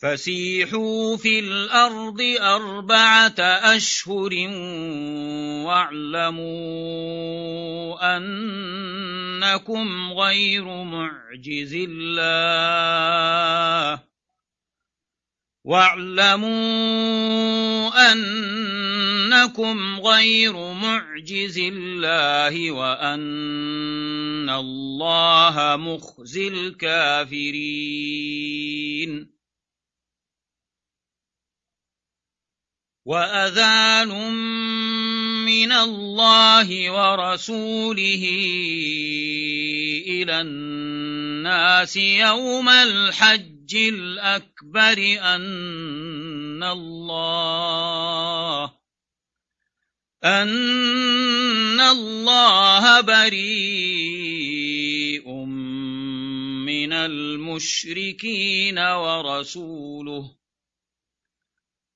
فسيحوا في الأرض اربعه اشهر واعلموا انكم غير معجز الله واعلموا انكم غير معجز الله وان الله مخزي الكافرين وأذان من الله ورسوله إلى الناس يوم الحج الأكبر أن الله أن الله بريء من المشركين ورسوله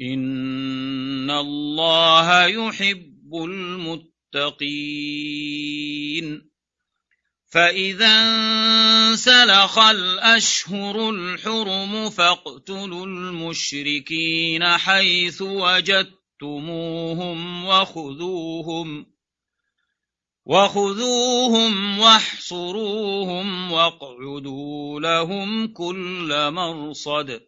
إن الله يحب المتقين فإذا انسلخ الأشهر الحرم فاقتلوا المشركين حيث وجدتموهم وخذوهم وخذوهم واحصروهم واقعدوا لهم كل مرصد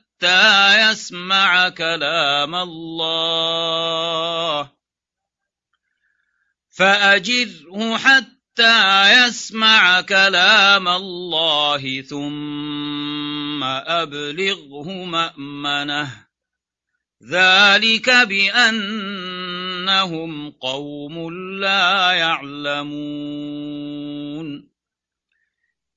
حتى يسمع كلام الله. فأجره حتى يسمع كلام الله ثم أبلغه مأمنه. ذلك بأنهم قوم لا يعلمون.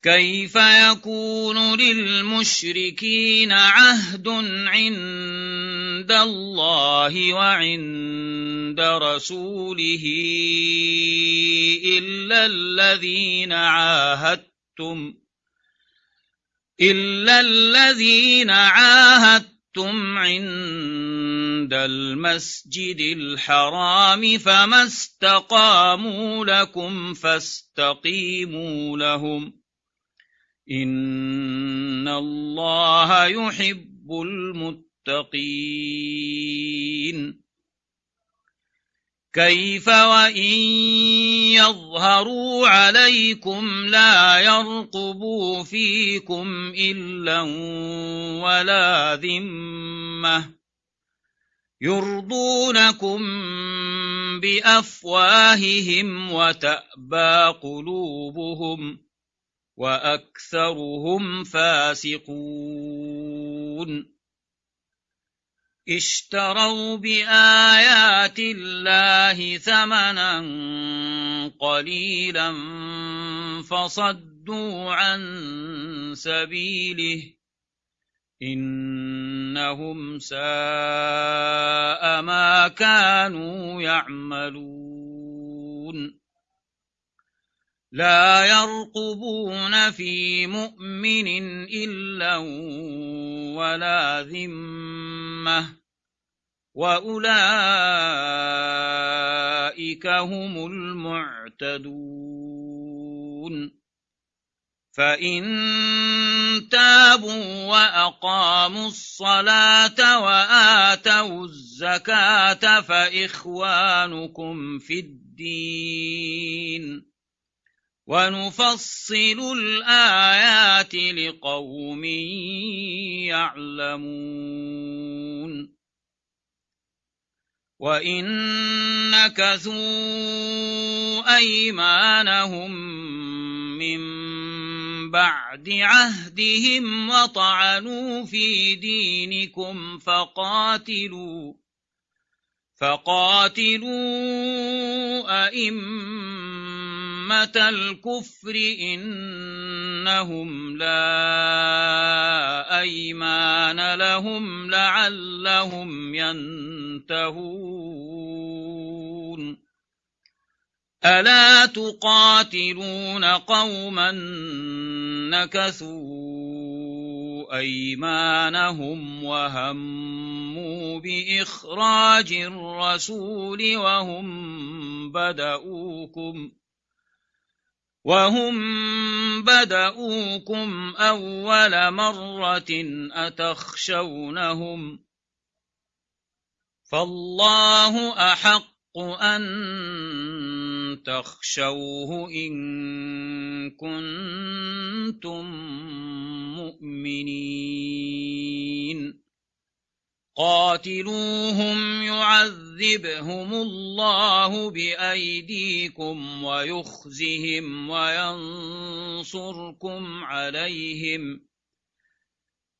كيف يكون للمشركين عهد عند الله وعند رسوله إلا الذين عاهدتم؟ إلا الذين عاهدتم عند المسجد الحرام فما استقاموا لكم فاستقيموا لهم. إن الله يحب المتقين. كيف وإن يظهروا عليكم لا يرقبوا فيكم إلا ولا ذمة يرضونكم بأفواههم وتأبى قلوبهم وأكثرهم فاسقون. اشتروا بآيات الله ثمنا قليلا فصدوا عن سبيله. إنهم ساء ما كانوا يعملون. لا يرقبون في مؤمن إلا ولا ذمة وأولئك هم المعتدون فإن تابوا وأقاموا الصلاة وآتوا الزكاة فإخوانكم في الدين ونفصل الآيات لقوم يعلمون. وإن نكثوا أيمانهم من بعد عهدهم وطعنوا في دينكم فقاتلوا فقاتلوا أئمة الكفر إنهم لا أيمان لهم لعلهم ينتهون. ألا تقاتلون قوما نكثوا أيمانهم وهموا بإخراج الرسول وهم بدؤوكم وهم بدؤوكم أول مرة أتخشونهم فالله أحق أن تخشوه إن كنتم مؤمنين قاتلوهم يعذبهم الله بأيديكم ويخزهم وينصركم عليهم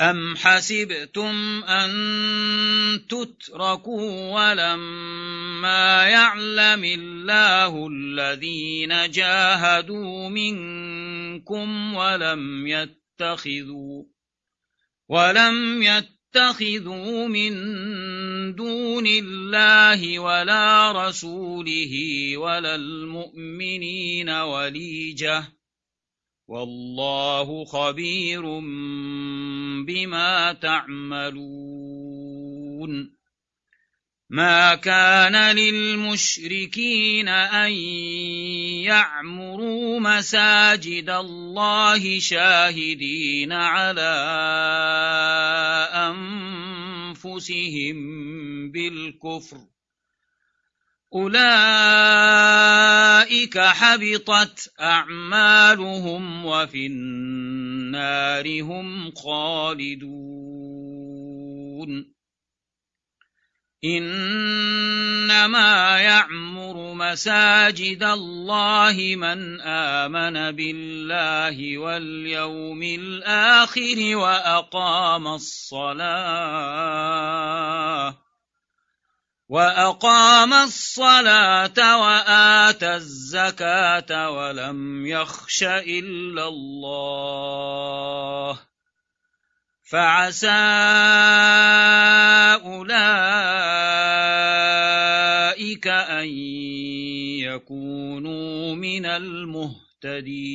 أم حسبتم أن تتركوا ولما يعلم الله الذين جاهدوا منكم ولم يتخذوا ولم يتخذوا من دون الله ولا رسوله ولا المؤمنين وليجه والله خبير بما تعملون. ما كان للمشركين أن يعمروا مساجد الله شاهدين على أنفسهم بالكفر. أولئك حبطت أعمالهم وفي النار هم خالدون. إنما يعمر مساجد الله من آمن بالله واليوم الآخر وأقام الصلاة. وأقام الصلاة وآتى الزكاة ولم يخش إلا الله. فعسى أولئك أن يكونوا من المهتدين.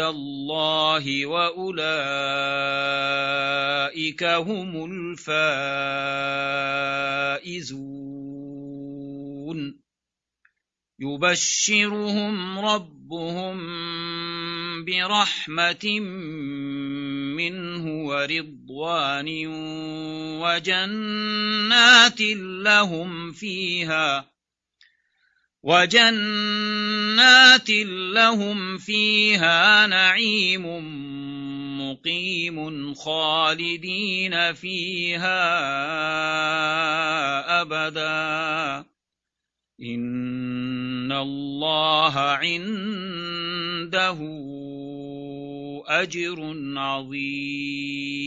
الله وأولئك هم الفائزون. يبشرهم ربهم برحمة منه ورضوان وجنات لهم فيها وجنات لهم فيها نعيم مقيم خالدين فيها أبدا. إن الله عنده أجر عظيم.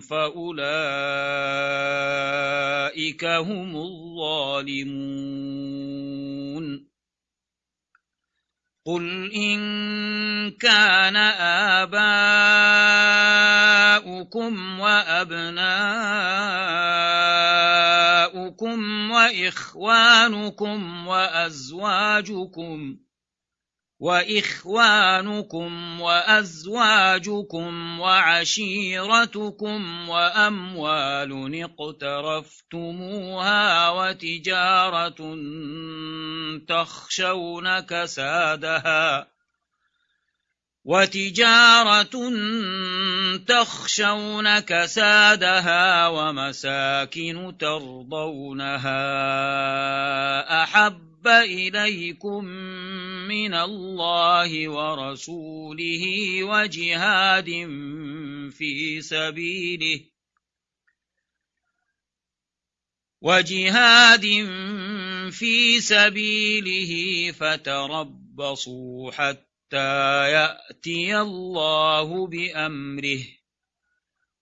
فأولئك هم الظالمون. قل إن كان آباؤكم وأبناؤكم وإخوانكم وأزواجكم وإخوانكم وأزواجكم وعشيرتكم وأموال اقترفتموها وتجارة تخشون كسادها وتجارة تخشون كسادها ومساكن ترضونها أحب إليكم من الله ورسوله وجهاد في سبيله وجهاد في سبيله فتربصوا حتى يأتي الله بأمره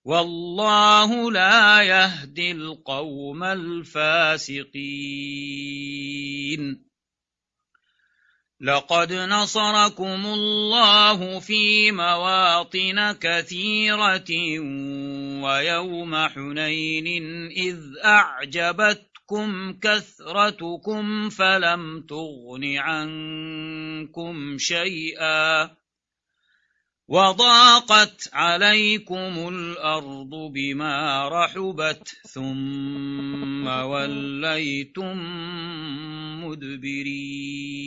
والله لا يهدي القوم الفاسقين. لقد نصركم الله في مواطن كثيرة ويوم حنين إذ أعجبتكم كثرتكم فلم تغن عنكم شيئا. وضاقت عليكم الأرض بما رحبت ثم وليتم مدبرين.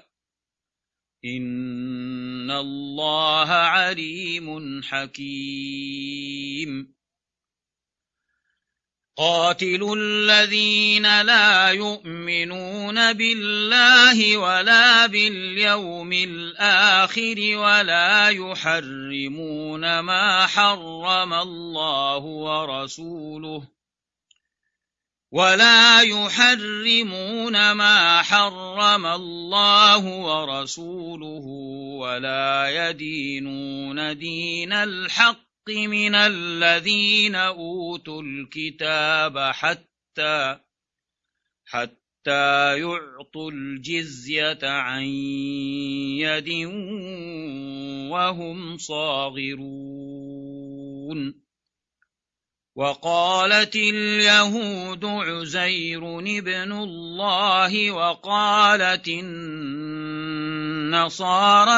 إن الله عليم حكيم. قاتلوا الذين لا يؤمنون بالله ولا باليوم الآخر ولا يحرمون ما حرم الله ورسوله. ولا يحرمون ما حرم الله ورسوله ولا يدينون دين الحق من الذين أوتوا الكتاب حتى حتى يعطوا الجزية عن يد وهم صاغرون وقالت اليهود عزير ابن الله وقالت النصارى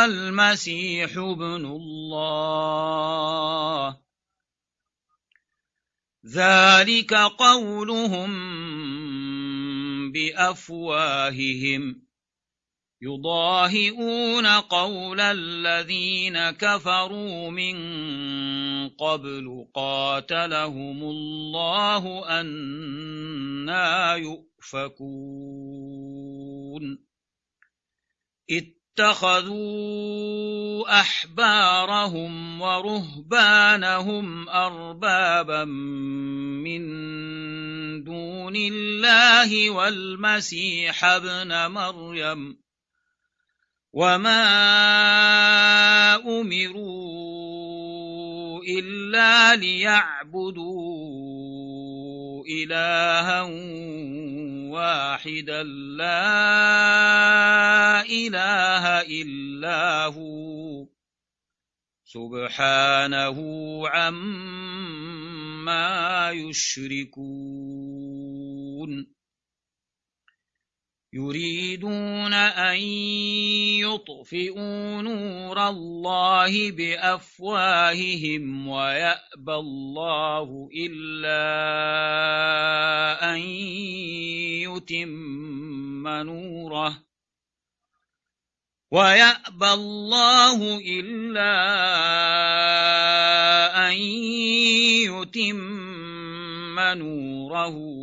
المسيح ابن الله. ذلك قولهم بأفواههم. يضاهئون قول الذين كفروا من قبل قاتلهم الله أنا يؤفكون. اتخذوا أحبارهم ورهبانهم أربابا من دون الله والمسيح ابن مريم وما أمروا إلا ليعبدوا إلها واحدا لا إله إلا هو سبحانه عما يشركون يريدون أن يطفئوا نور الله بأفواههم ويأبى الله إلا أن يتم نوره ويأبى الله إلا أن يتم نوره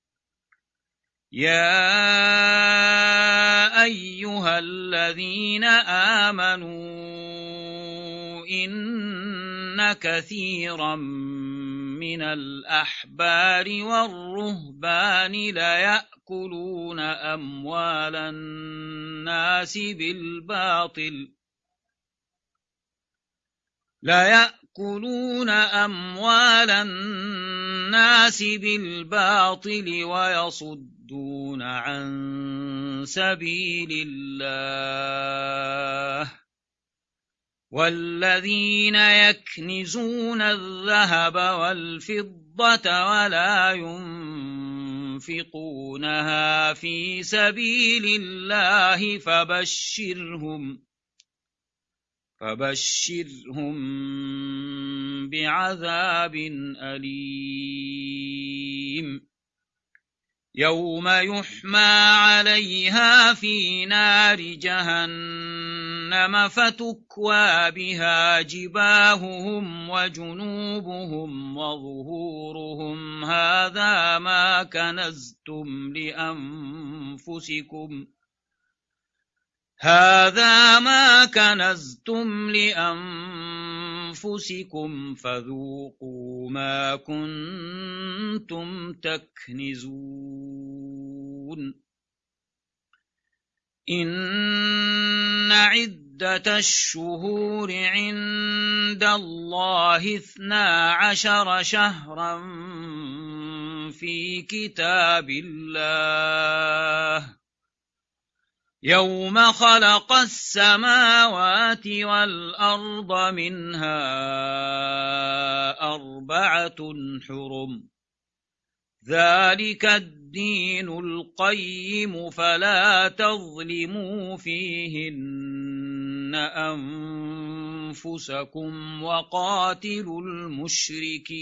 يا أيها الذين آمنوا إن كثيرا من الأحبار والرهبان ليأكلون أموال الناس بالباطل ليأكلون أموال الناس بالباطل ويصدون عن سبيل الله والذين يكنزون الذهب والفضة ولا ينفقونها في سبيل الله فبشرهم فبشرهم بعذاب أليم يوم يحمى عليها في نار جهنم فتكوى بها جباههم وجنوبهم وظهورهم هذا ما كنزتم لأنفسكم هذا ما كنزتم لأنفسكم فذوقوا ما كنتم تكنزون. إن عدة الشهور عند الله اثنا عشر شهرا في كتاب الله. يوم خلق السماوات والأرض منها أربعة حرم ذلك الدين القيم فلا تظلموا فيهن أنفسكم وقاتلوا المشركين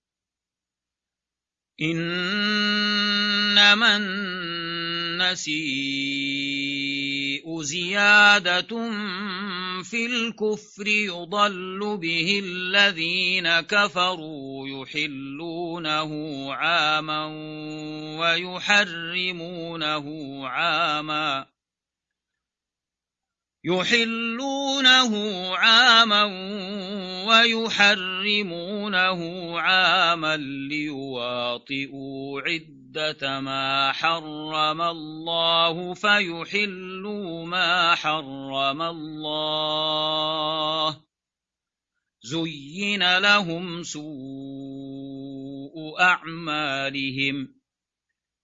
إنما النسيء زيادة في الكفر يضل به الذين كفروا يحلونه عاما ويحرمونه عاما يحلونه عاما ويحرمونه عاما ليواطئوا عدة ما حرم الله فيحلوا ما حرم الله. زين لهم سوء أعمالهم.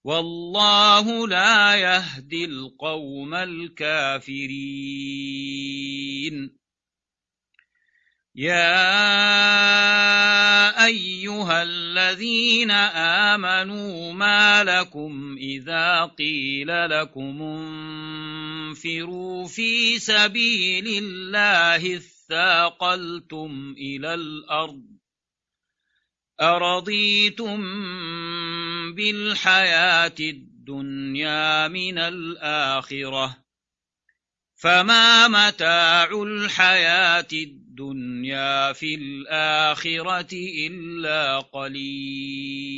والله لا يهدي القوم الكافرين. يا أيها الذين آمنوا ما لكم إذا قيل لكم انفروا في سبيل الله اثاقلتم إلى الأرض أرضيتم بالحياة الدنيا من الآخرة فما متاع الحياة الدنيا في الآخرة إلا قليل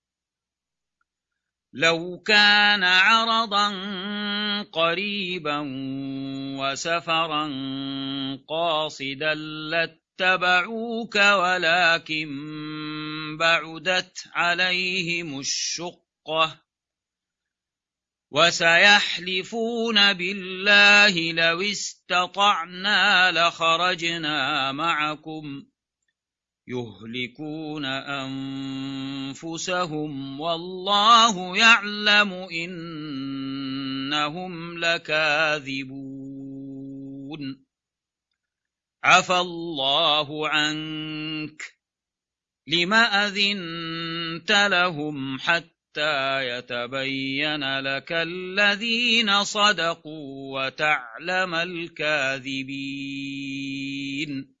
لو كان عرضا قريبا وسفرا قاصدا لاتبعوك ولكن بعدت عليهم الشقة. وسيحلفون بالله لو استطعنا لخرجنا معكم. يهلكون أنفسهم والله يعلم إنهم لكاذبون. عفى الله عنك. لم أذنت لهم حتى يتبين لك الذين صدقوا وتعلم الكاذبين؟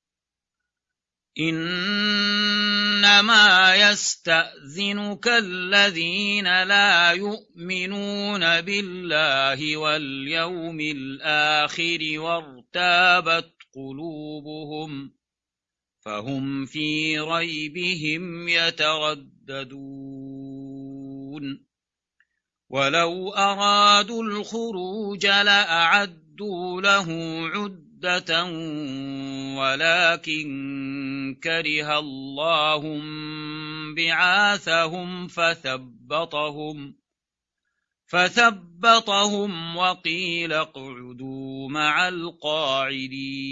إنما يستأذنك الذين لا يؤمنون بالله واليوم الآخر وارتابت قلوبهم فهم في ريبهم يترددون ولو أرادوا الخروج لأعدوا له عدة ولكن كره الله بعاثهم فثبطهم فثبطهم وقيل اقعدوا مع القاعدين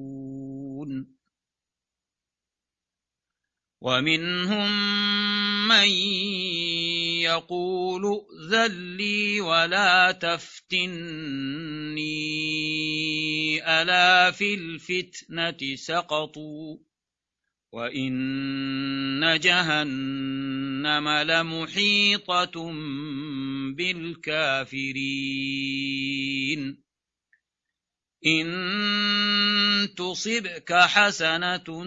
ومنهم من يقول ائذن لي ولا تفتني ألا في الفتنة سقطوا؟ وإن جهنم لمحيطة بالكافرين. إن تصبك حسنة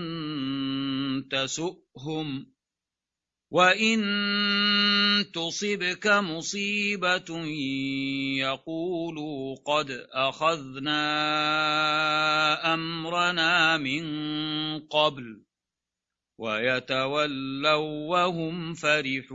تسؤهم وإن تصبك مصيبة يقولوا قد أخذنا أمرنا من قبل ويتولوا وهم فرحون.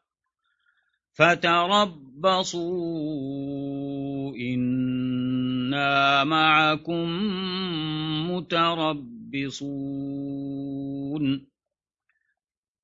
فتربصوا إنا معكم متربصون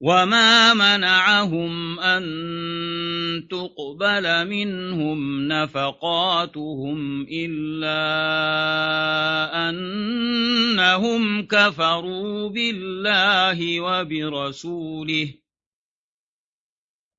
وما منعهم أن تقبل منهم نفقاتهم إلا أنهم كفروا بالله وبرسوله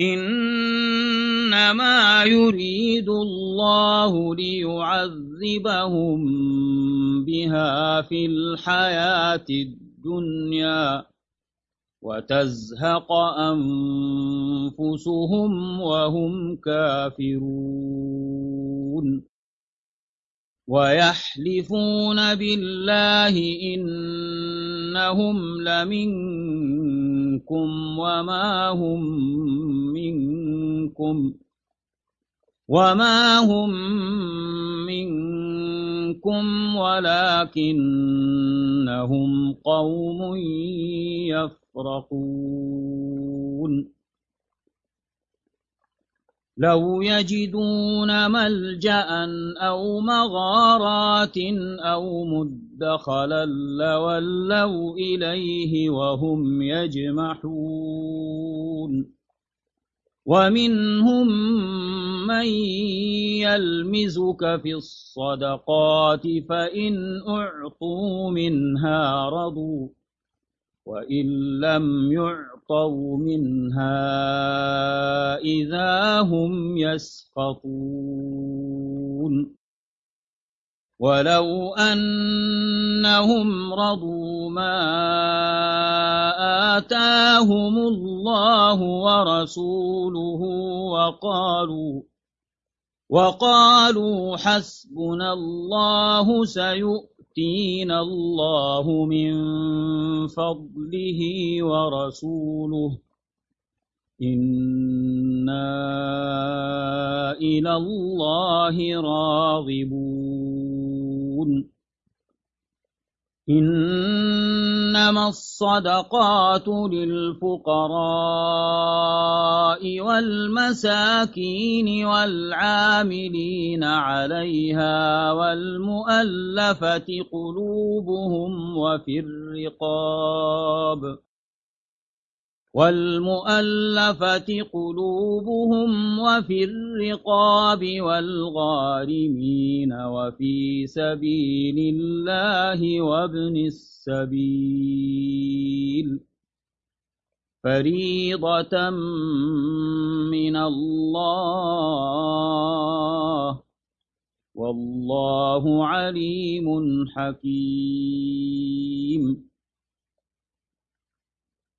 إنما يريد الله ليعذبهم بها في الحياة الدنيا وتزهق أنفسهم وهم كافرون ويحلفون بالله إنهم لمنكم وما هم منكم وما هم منكم ولكنهم قوم يفرقون لو يجدون ملجأ أو مغارات أو مدخلا لولوا إليه وهم يجمحون. ومنهم من يلمزك في الصدقات فإن أعطوا منها رضوا. وإن لم يعطوا منها إذا هم يسخطون ولو أنهم رضوا ما آتاهم الله ورسوله وقالوا وقالوا حسبنا الله سيؤمن يؤتينا الله من فضله ورسوله إنا إلى الله راغبون إنما الصدقات للفقراء والمساكين والعاملين عليها والمؤلفة قلوبهم وفي الرقاب والمؤلفة قلوبهم وفي الرقاب والغارمين وفي سبيل الله وابن السبيل فريضة من الله والله عليم حكيم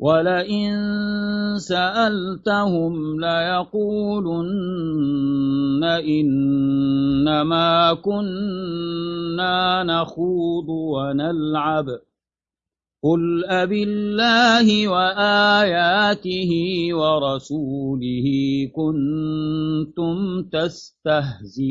ولئن سألتهم ليقولن إنما كنا نخوض ونلعب. قل أب الله وآياته ورسوله كنتم تستهزئون.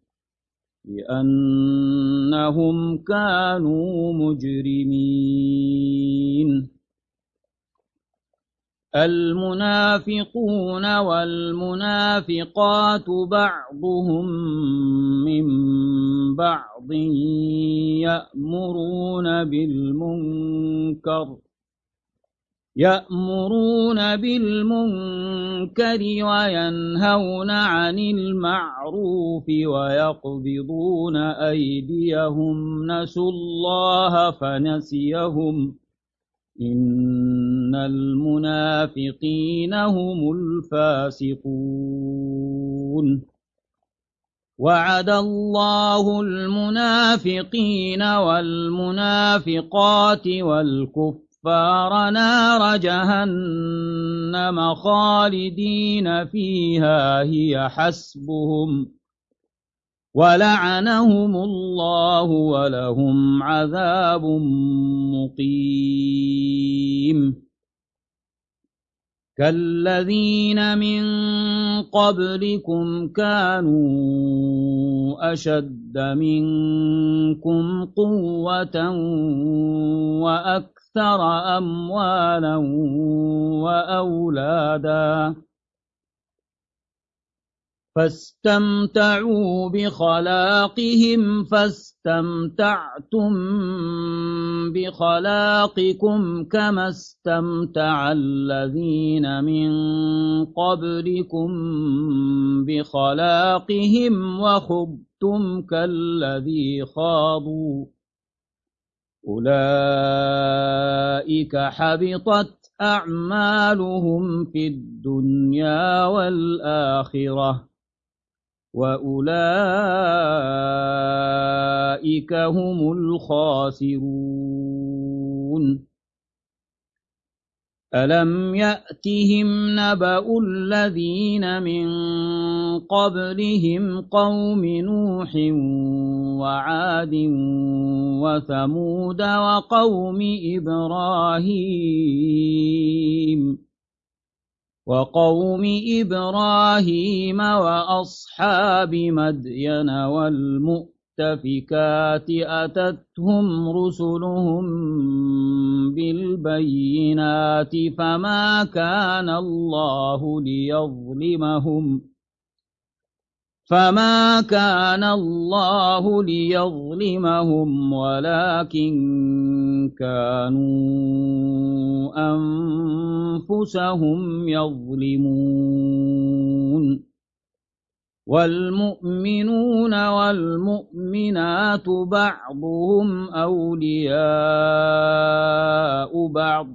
بأنهم كانوا مجرمين. المنافقون والمنافقات بعضهم من بعض يأمرون بالمنكر. يأمرون بالمنكر وينهون عن المعروف ويقبضون أيديهم. نسوا الله فنسيهم. إن المنافقين هم الفاسقون. وعد الله المنافقين والمنافقات والكفر الكفار نار جهنم خالدين فيها هي حسبهم ولعنهم الله ولهم عذاب مقيم. كالذين من قبلكم كانوا أشد منكم قوة وأكثر أكثر أموالا وأولادا. فاستمتعوا بخلاقهم فاستمتعتم بخلاقكم كما استمتع الذين من قبلكم بخلاقهم وخبتم كالذي خاضوا. أولئك حبطت أعمالهم في الدنيا والآخرة وأولئك هم الخاسرون. ألم يأتهم نبأ الذين من قبلهم قوم نوح وعاد وثمود وقوم إبراهيم وقوم إبراهيم وأصحاب مدين والمؤمنين المؤتفكات أتتهم رسلهم بالبينات فما كان الله ليظلمهم فما كان الله ليظلمهم ولكن كانوا أنفسهم يظلمون والمؤمنون والمؤمنات بعضهم أولياء بعض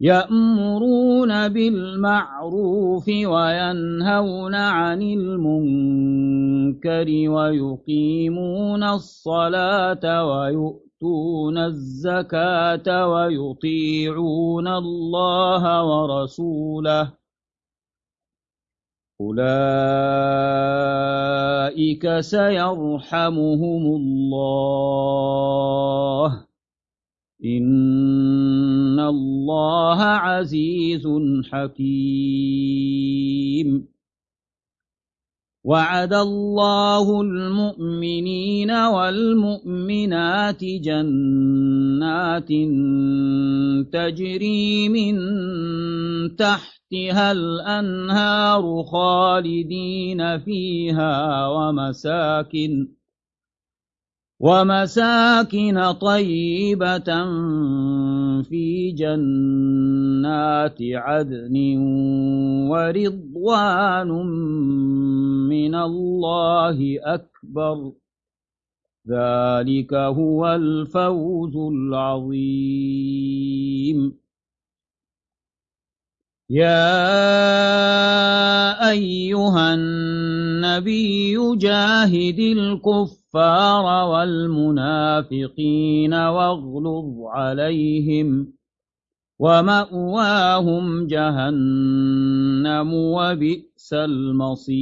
يأمرون بالمعروف وينهون عن المنكر ويقيمون الصلاة ويؤتون الزكاة ويطيعون الله ورسوله أولئك سيرحمهم الله. إن الله عزيز حكيم. وعد الله المؤمنين والمؤمنات جنات تجري من تحتها الأنهار خالدين فيها ومساكن ومساكن طيبة في جنات عدن ورضوان من الله أكبر. ذلك هو الفوز العظيم. يا أيها النبي جاهد الكفار والمنافقين واغلظ عليهم ومأواهم جهنم وبئس المصير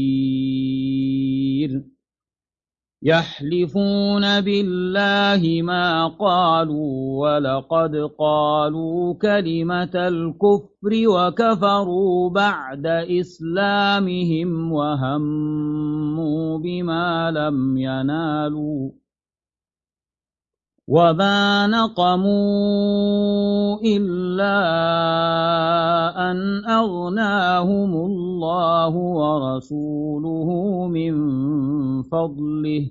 يحلفون بالله ما قالوا ولقد قالوا كلمة الكفر وكفروا بعد إسلامهم وهموا بما لم ينالوا وما نقموا إلا أن أغناهم الله ورسوله من فضله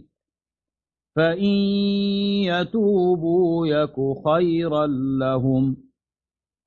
فإن يتوبوا يك خيرا لهم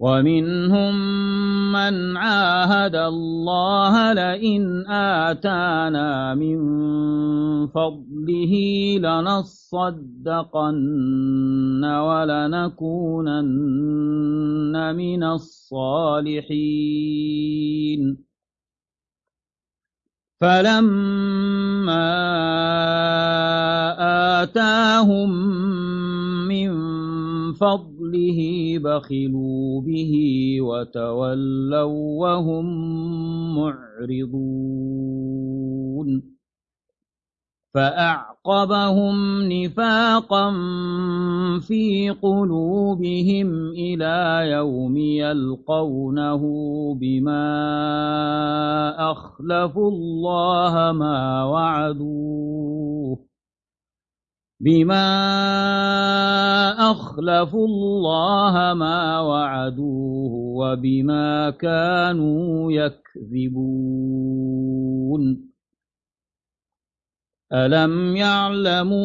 ومنهم من عاهد الله لئن آتانا من فضله لنصدقن ولنكونن من الصالحين. فلما آتاهم من فضله بخلوا به وتولوا وهم معرضون. فأعقبهم نفاقا في قلوبهم إلى يوم يلقونه بما أخلفوا الله ما وعدوه. بما أخلفوا الله ما وعدوه وبما كانوا يكذبون ألم يعلموا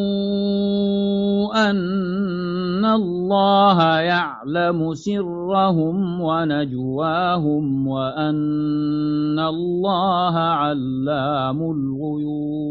أن الله يعلم سرهم ونجواهم وأن الله علام الغيوب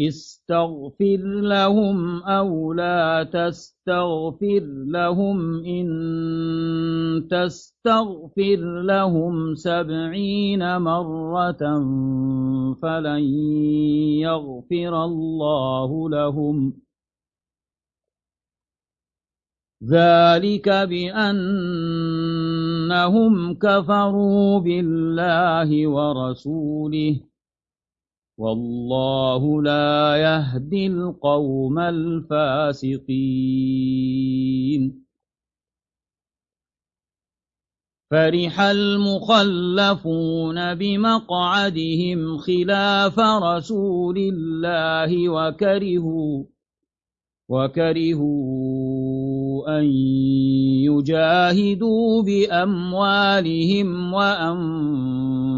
استغفر لهم أو لا تستغفر لهم إن تستغفر لهم سبعين مرة فلن يغفر الله لهم. ذلك بأنهم كفروا بالله ورسوله. والله لا يهدي القوم الفاسقين. فرح المخلفون بمقعدهم خلاف رسول الله وكرهوا وكرهوا أن يجاهدوا بأموالهم وأنفسهم.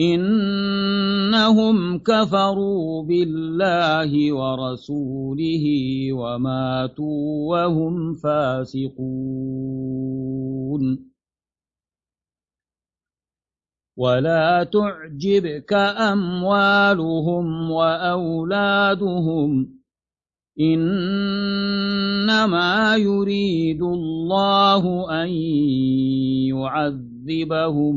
إنهم كفروا بالله ورسوله وماتوا وهم فاسقون. ولا تعجبك أموالهم وأولادهم إنما يريد الله أن يعذبهم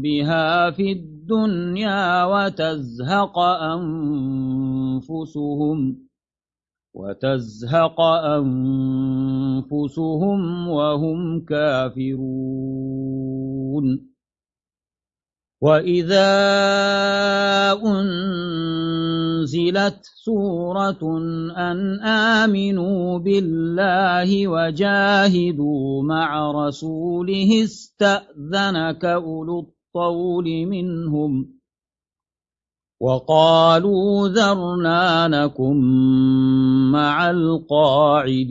بها في الدنيا وتزهق أنفسهم وتزهق أنفسهم وهم كافرون وإذا أنزلت سورة أن آمنوا بالله وجاهدوا مع رسوله استأذنك أولو الطول منهم وقالوا ذرنا نكن مع القاعدين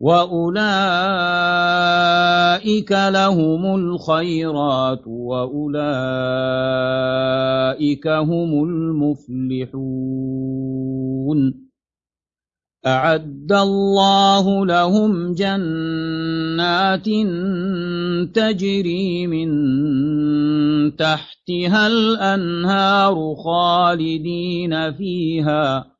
وأولئك لهم الخيرات وأولئك هم المفلحون أعد الله لهم جنات تجري من تحتها الأنهار خالدين فيها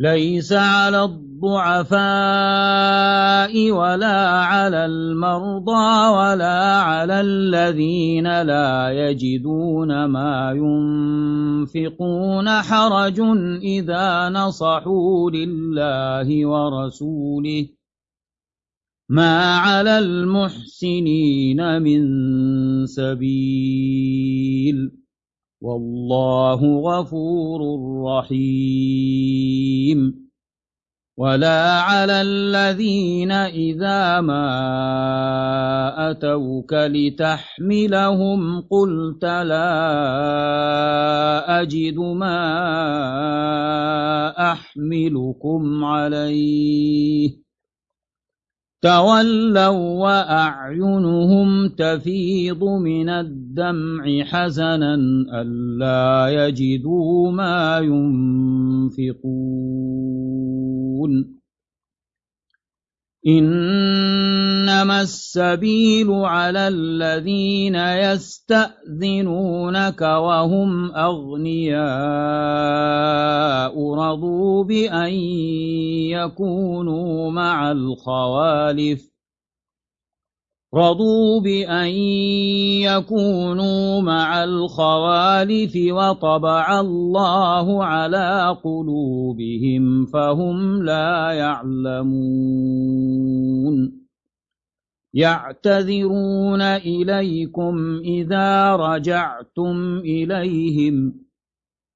ليس على الضعفاء ولا على المرضى ولا على الذين لا يجدون ما ينفقون. حرج إذا نصحوا لله ورسوله. ما على المحسنين من سبيل. والله غفور رحيم. ولا على الذين إذا ما أتوك لتحملهم قلت لا أجد ما أحملكم عليه. تولوا وأعينهم تفيض من الدمع حزنا ألا يجدوا ما ينفقون إنما السبيل على الذين يستأذنونك وهم أغنياء رضوا بأن يكونوا مع الخوالف رضوا بأن يكونوا مع الخوالف وطبع الله على قلوبهم فهم لا يعلمون يعتذرون إليكم إذا رجعتم إليهم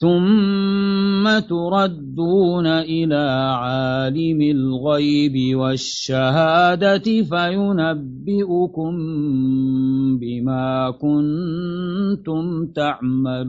ثم تردون إلى عالم الغيب والشهادة فينبئكم بما كنتم تعملون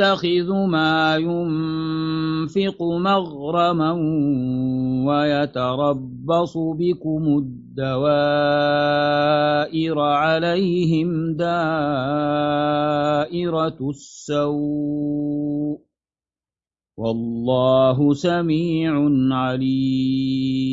يتخذ ما ينفق مغرما ويتربص بكم الدوائر عليهم دائرة السوء والله سميع عليم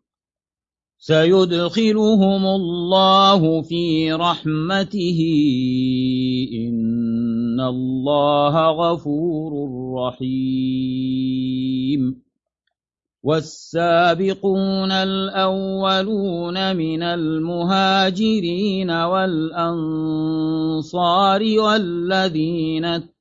سيدخلهم الله في رحمته. إن الله غفور رحيم. والسابقون الأولون من المهاجرين والأنصار والذين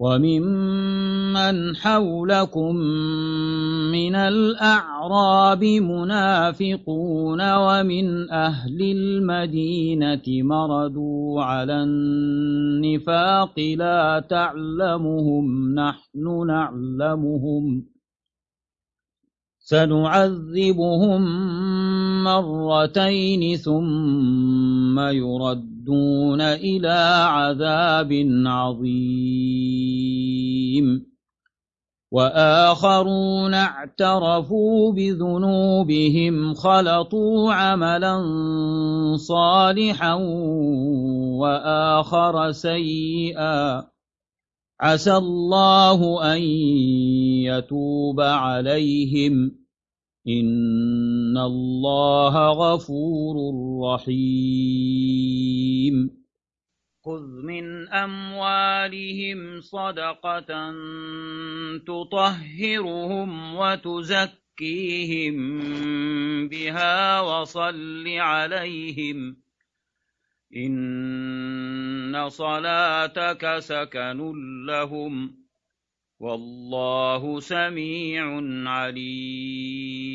وممن حولكم من الأعراب منافقون ومن أهل المدينة مردوا على النفاق لا تعلمهم نحن نعلمهم. سنعذبهم مرتين ثم يردون إلى عذاب عظيم. وآخرون اعترفوا بذنوبهم خلطوا عملا صالحا وآخر سيئا. عسى الله أن يتوب عليهم. إن الله غفور رحيم. خذ من أموالهم صدقة تطهرهم وتزكيهم بها وصل عليهم. إن صلاتك سكن لهم والله سميع عليم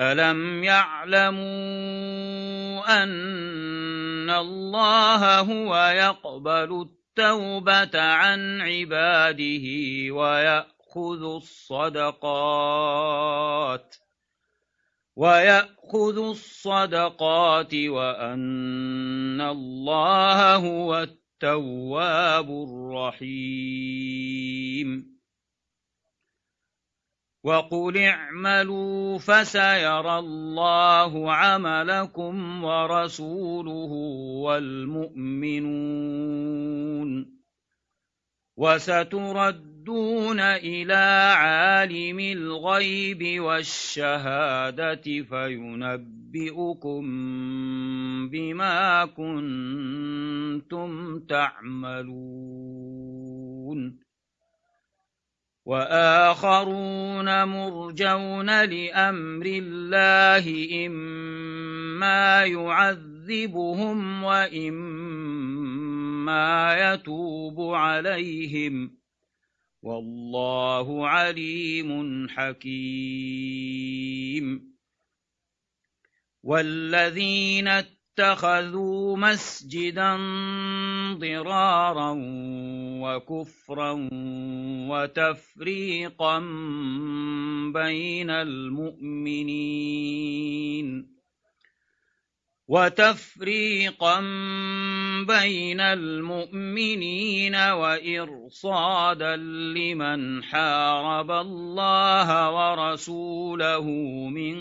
ألم يعلموا أن الله هو يقبل التوبة عن عباده ويأخذ الصدقات ويأخذ الصدقات وأن الله هو التواب الرحيم. وقل اعملوا فسيرى الله عملكم ورسوله والمؤمنون. وستردون إلى عالم الغيب والشهادة فينبئكم بما كنتم تعملون. وآخرون مرجون لأمر الله إما يعذبهم وإما يتوب عليهم والله عليم حكيم. والذين اتخذوا مسجدا ضرارا وكفرا وتفريقا بين المؤمنين وتفريقا بين المؤمنين وإرصادا لمن حارب الله ورسوله من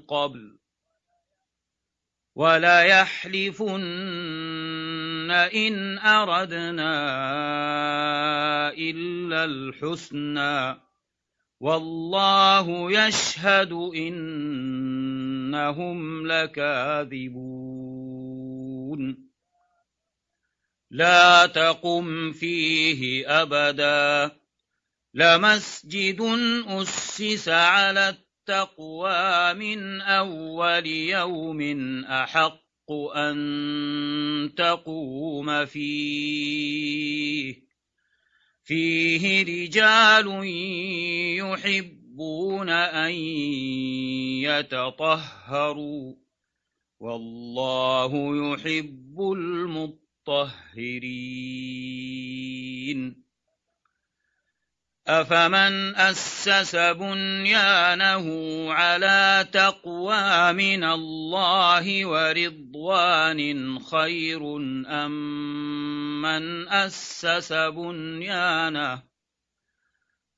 قبل. ولا يحلفن إن أردنا إلا الحسنى. والله يشهد إنهم لكاذبون. لا تقم فيه أبدا. لمسجد أسس على التقوى من أول يوم أحق أن تقوم فيه. فيه رجال يحبون أن يتطهروا والله يحب المطهرين. أفمن أسس بنيانه على تقوى من الله ورضوان خير أم من أسس بنيانه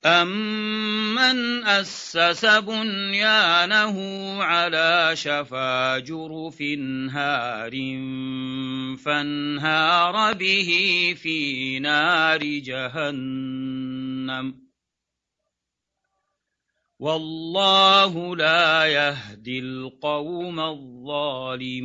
أمن أسس بنيانه على شفا جرف هار فانهار به في نار جهنم والله لا يهدي القوم الظالمين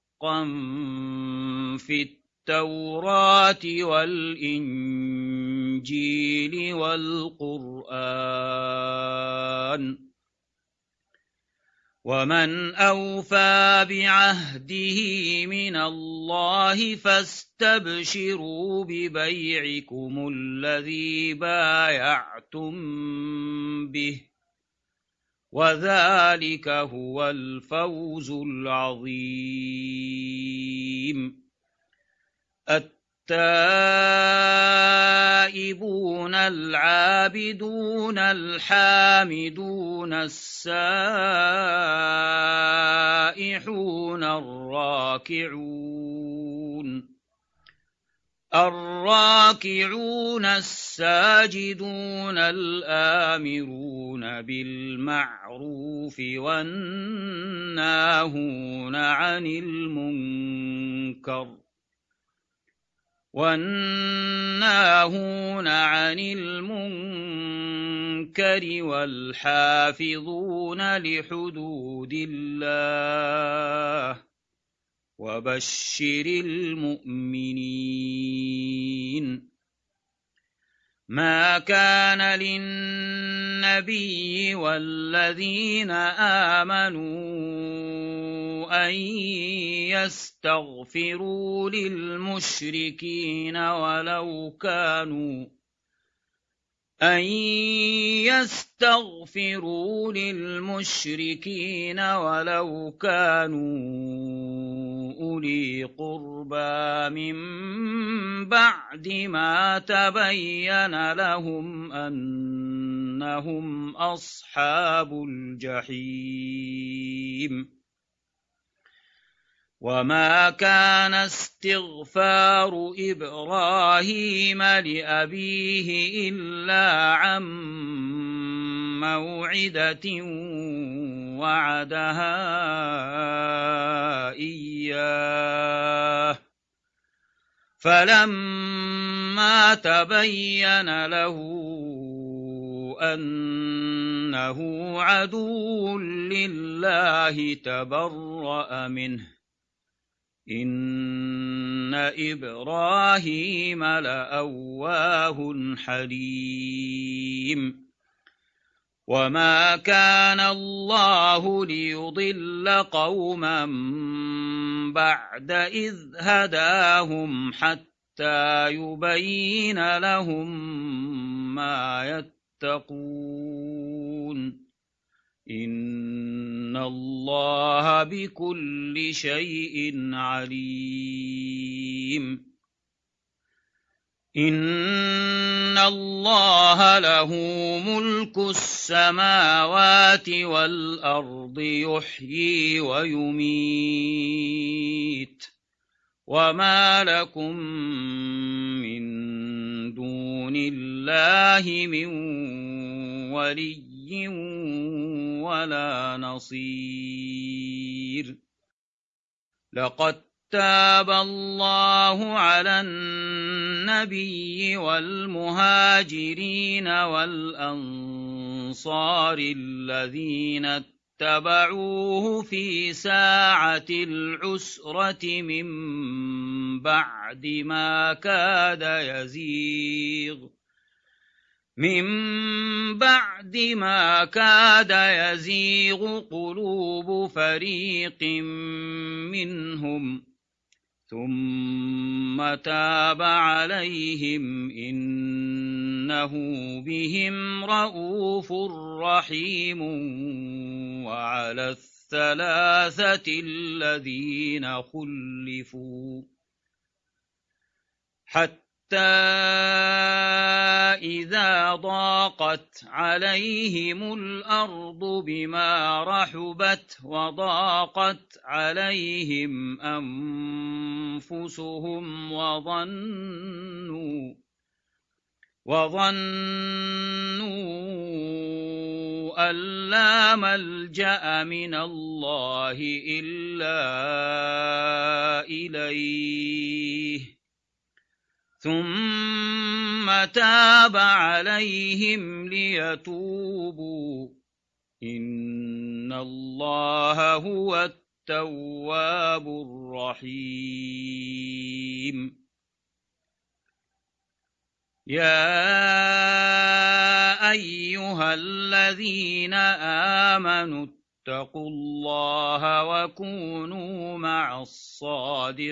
حقا في التوراة والإنجيل والقرآن ومن أوفى بعهده من الله فاستبشروا ببيعكم الذي بايعتم به وذلك هو الفوز العظيم. التائبون العابدون الحامدون السائحون الراكعون. الراكعون الساجدون الآمرون بالمعروف والناهون عن المنكر والناهون عن المنكر والحافظون لحدود الله وبشر المؤمنين. ما كان للنبي والذين آمنوا أن يستغفروا للمشركين ولو كانوا أن يستغفروا للمشركين ولو كانوا أولي قربى من بعد ما تبين لهم أنهم أصحاب الجحيم وما كان استغفار إبراهيم لأبيه إلا عن موعدة وعدها إياه. فلما تبين له أنه عدو لله تبرأ منه. إن إبراهيم لأواه حليم. وما كان الله ليضل قوما بعد إذ هداهم حتى يبين لهم ما يتقون إن الله بكل شيء عليم إن الله له ملك السماوات والأرض يحيي ويميت. وما لكم من دون الله من ولي ولا نصير. لقد تاب الله على النبي والمهاجرين والأنصار الذين اتبعوه في ساعة العسرة من بعد ما كاد يزيغ من بعد ما كاد يزيغ قلوب فريق منهم ثم تاب عليهم إنه بهم رءوف رحيم وعلى الثلاثة الذين خلفوا حتى إذا ضاقت عليهم الأرض بما رحبت وضاقت عليهم أنفسهم وظنوا وظنوا أن لا ملجأ من الله إلا إليه ثم تاب عليهم ليتوبوا إن الله هو التواب الرحيم يا أيها الذين آمنوا اتقوا الله وكونوا مع الصادقين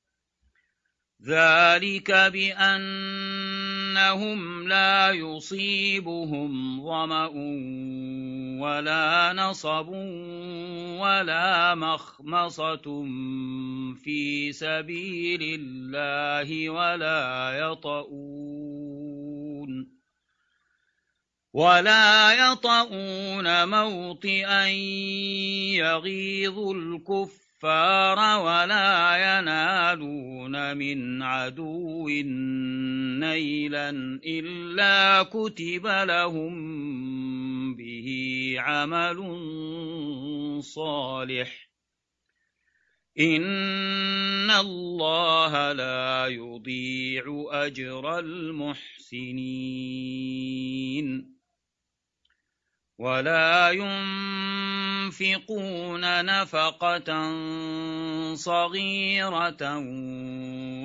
ذلك بأنهم لا يصيبهم ظمأ ولا نصب ولا مخمصة في سبيل الله ولا يطؤون ولا يطؤون موطئا يغيظ الكفر الكفار ولا ينالون من عدو نيلا إلا كتب لهم به عمل صالح. إن الله لا يضيع أجر المحسنين. ولا ينفقون نفقة صغيرة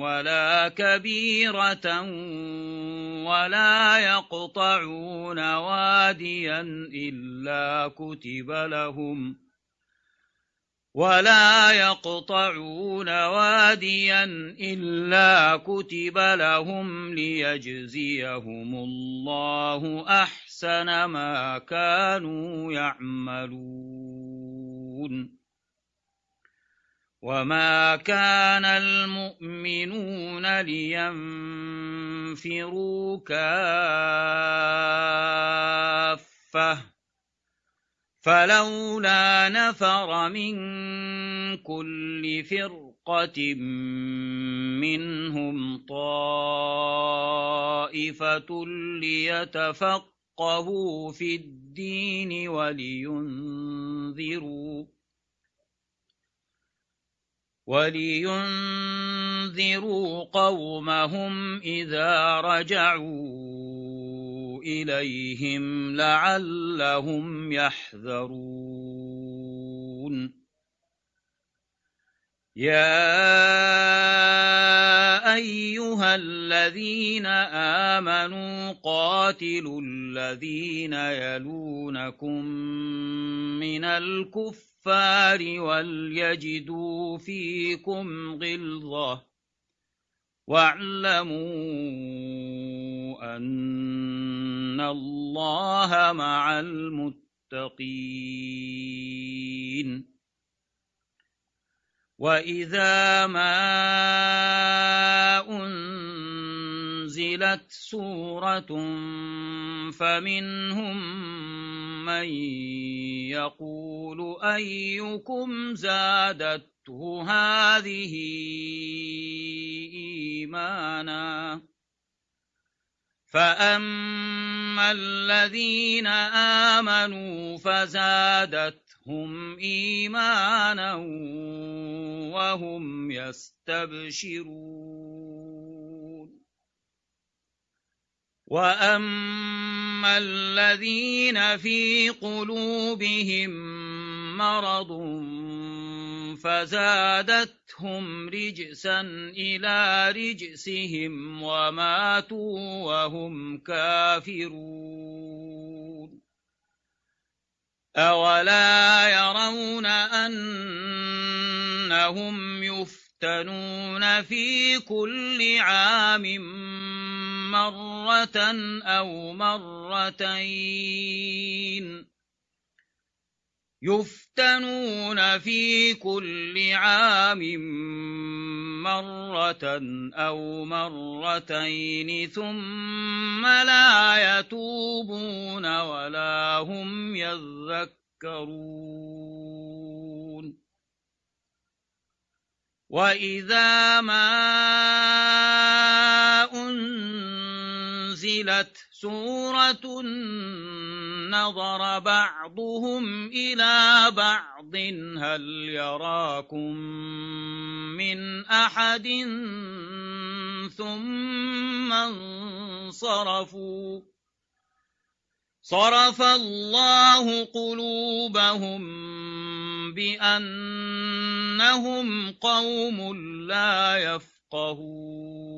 ولا كبيرة ولا يقطعون واديا إلا كتب لهم ۖ ولا يقطعون واديا إلا كتب لهم ليجزيهم الله أحسن ما كانوا يعملون. وما كان المؤمنون لينفروا كافة فلولا نفر من كل فرقة منهم طائفة ليتفقهوا في الدين ولينذروا ولينذروا قومهم إذا رجعوا إليهم لعلهم يحذرون. يا أيها الذين آمنوا قاتلوا الذين يلونكم من الكفر الكفار وليجدوا فيكم غلظة واعلموا أن الله مع المتقين وإذا ما أنزلت سورة فمنهم من يقول أيكم زادته هذه إيمانا؟ فأما الذين آمنوا فزادتهم إيمانا وهم يستبشرون. وأما الذين في قلوبهم مرض فزادتهم رجسا إلى رجسهم وماتوا وهم كافرون أولا يرون أنهم يفتنون في كل عام مرة أو مرتين يفتنون في كل عام مرة أو مرتين ثم لا يتوبون ولا هم يذكرون وإذا ما نزلت سورة نظر بعضهم إلى بعض. هل يراكم من أحد؟ ثم انصرفوا. صرف الله قلوبهم بأنهم قوم لا يفقهون.